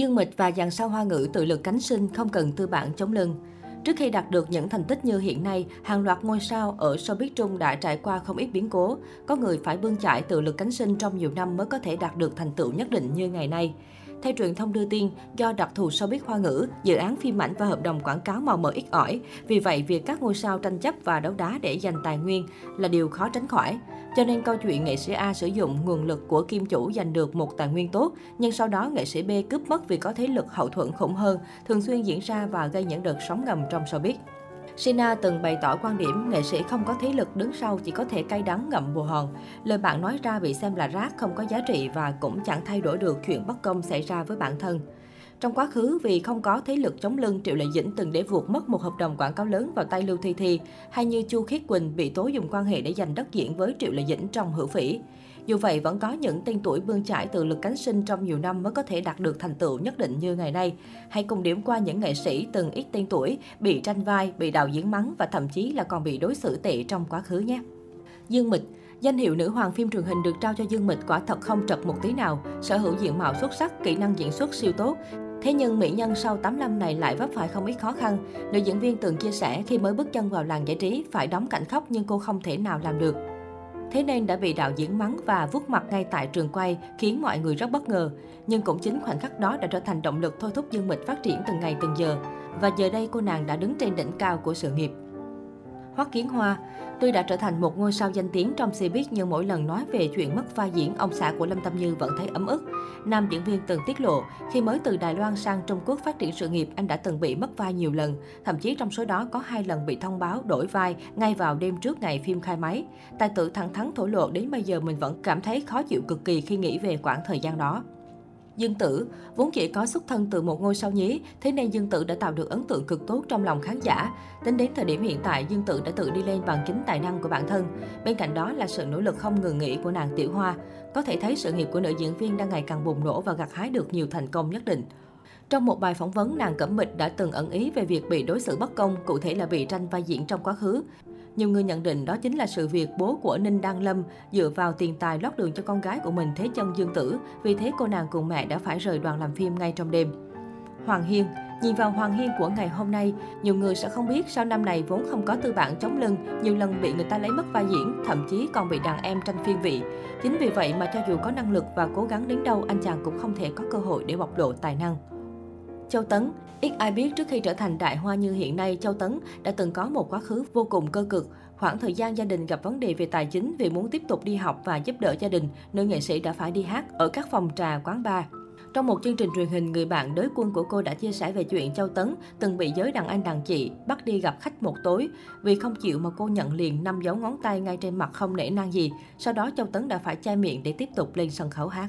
Dương Mịch và dàn sao hoa ngữ tự lực cánh sinh không cần tư bản chống lưng. Trước khi đạt được những thành tích như hiện nay, hàng loạt ngôi sao ở showbiz Trung đã trải qua không ít biến cố. Có người phải bươn chải tự lực cánh sinh trong nhiều năm mới có thể đạt được thành tựu nhất định như ngày nay. Theo truyền thông đưa tin, do đặc thù showbiz hoa ngữ, dự án phim ảnh và hợp đồng quảng cáo màu mỡ ít ỏi. Vì vậy, việc các ngôi sao tranh chấp và đấu đá để giành tài nguyên là điều khó tránh khỏi. Cho nên câu chuyện nghệ sĩ A sử dụng nguồn lực của kim chủ giành được một tài nguyên tốt, nhưng sau đó nghệ sĩ B cướp mất vì có thế lực hậu thuẫn khủng hơn, thường xuyên diễn ra và gây những đợt sóng ngầm trong showbiz. Sina từng bày tỏ quan điểm nghệ sĩ không có thế lực đứng sau chỉ có thể cay đắng ngậm bù hòn. Lời bạn nói ra bị xem là rác không có giá trị và cũng chẳng thay đổi được chuyện bất công xảy ra với bản thân. Trong quá khứ, vì không có thế lực chống lưng, Triệu Lệ Dĩnh từng để vuột mất một hợp đồng quảng cáo lớn vào tay Lưu Thi Thi, hay như Chu Khiết Quỳnh bị tố dùng quan hệ để giành đất diễn với Triệu Lệ Dĩnh trong hữu phỉ. Dù vậy, vẫn có những tên tuổi bươn chải từ lực cánh sinh trong nhiều năm mới có thể đạt được thành tựu nhất định như ngày nay. Hãy cùng điểm qua những nghệ sĩ từng ít tên tuổi, bị tranh vai, bị đạo diễn mắng và thậm chí là còn bị đối xử tệ trong quá khứ nhé. Dương Mịch Danh hiệu nữ hoàng phim truyền hình được trao cho Dương Mịch quả thật không trật một tí nào, sở hữu diện mạo xuất sắc, kỹ năng diễn xuất siêu tốt. Thế nhưng mỹ nhân sau 8 năm này lại vấp phải không ít khó khăn. Nữ diễn viên từng chia sẻ khi mới bước chân vào làng giải trí phải đóng cảnh khóc nhưng cô không thể nào làm được. Thế nên đã bị đạo diễn mắng và vuốt mặt ngay tại trường quay, khiến mọi người rất bất ngờ. Nhưng cũng chính khoảnh khắc đó đã trở thành động lực thôi thúc Dương Mịch phát triển từng ngày từng giờ. Và giờ đây cô nàng đã đứng trên đỉnh cao của sự nghiệp. Hoắc Kiến Hoa. Tuy đã trở thành một ngôi sao danh tiếng trong showbiz nhưng mỗi lần nói về chuyện mất vai diễn, ông xã của Lâm Tâm Như vẫn thấy ấm ức. Nam diễn viên từng tiết lộ, khi mới từ Đài Loan sang Trung Quốc phát triển sự nghiệp, anh đã từng bị mất vai nhiều lần. Thậm chí trong số đó có hai lần bị thông báo đổi vai ngay vào đêm trước ngày phim khai máy. Tài tử thẳng thắn thổ lộ đến bây giờ mình vẫn cảm thấy khó chịu cực kỳ khi nghĩ về quãng thời gian đó. Dương Tử vốn chỉ có xuất thân từ một ngôi sao nhí, thế nên Dương Tử đã tạo được ấn tượng cực tốt trong lòng khán giả. Tính đến thời điểm hiện tại, Dương Tử đã tự đi lên bằng chính tài năng của bản thân. Bên cạnh đó là sự nỗ lực không ngừng nghỉ của nàng Tiểu Hoa. Có thể thấy sự nghiệp của nữ diễn viên đang ngày càng bùng nổ và gặt hái được nhiều thành công nhất định. Trong một bài phỏng vấn, nàng Cẩm Mịch đã từng ẩn ý về việc bị đối xử bất công, cụ thể là bị tranh vai diễn trong quá khứ. Nhiều người nhận định đó chính là sự việc bố của Ninh Đăng Lâm dựa vào tiền tài lót đường cho con gái của mình thế chân dương tử, vì thế cô nàng cùng mẹ đã phải rời đoàn làm phim ngay trong đêm. Hoàng Hiên Nhìn vào Hoàng Hiên của ngày hôm nay, nhiều người sẽ không biết sau năm này vốn không có tư bản chống lưng, nhiều lần bị người ta lấy mất vai diễn, thậm chí còn bị đàn em tranh phiên vị. Chính vì vậy mà cho dù có năng lực và cố gắng đến đâu, anh chàng cũng không thể có cơ hội để bộc lộ tài năng. Châu Tấn Ít ai biết trước khi trở thành đại hoa như hiện nay, Châu Tấn đã từng có một quá khứ vô cùng cơ cực. Khoảng thời gian gia đình gặp vấn đề về tài chính vì muốn tiếp tục đi học và giúp đỡ gia đình, nữ nghệ sĩ đã phải đi hát ở các phòng trà, quán bar. Trong một chương trình truyền hình, người bạn đới quân của cô đã chia sẻ về chuyện Châu Tấn từng bị giới đàn anh đàn chị bắt đi gặp khách một tối. Vì không chịu mà cô nhận liền năm dấu ngón tay ngay trên mặt không nể nang gì. Sau đó Châu Tấn đã phải chai miệng để tiếp tục lên sân khấu hát.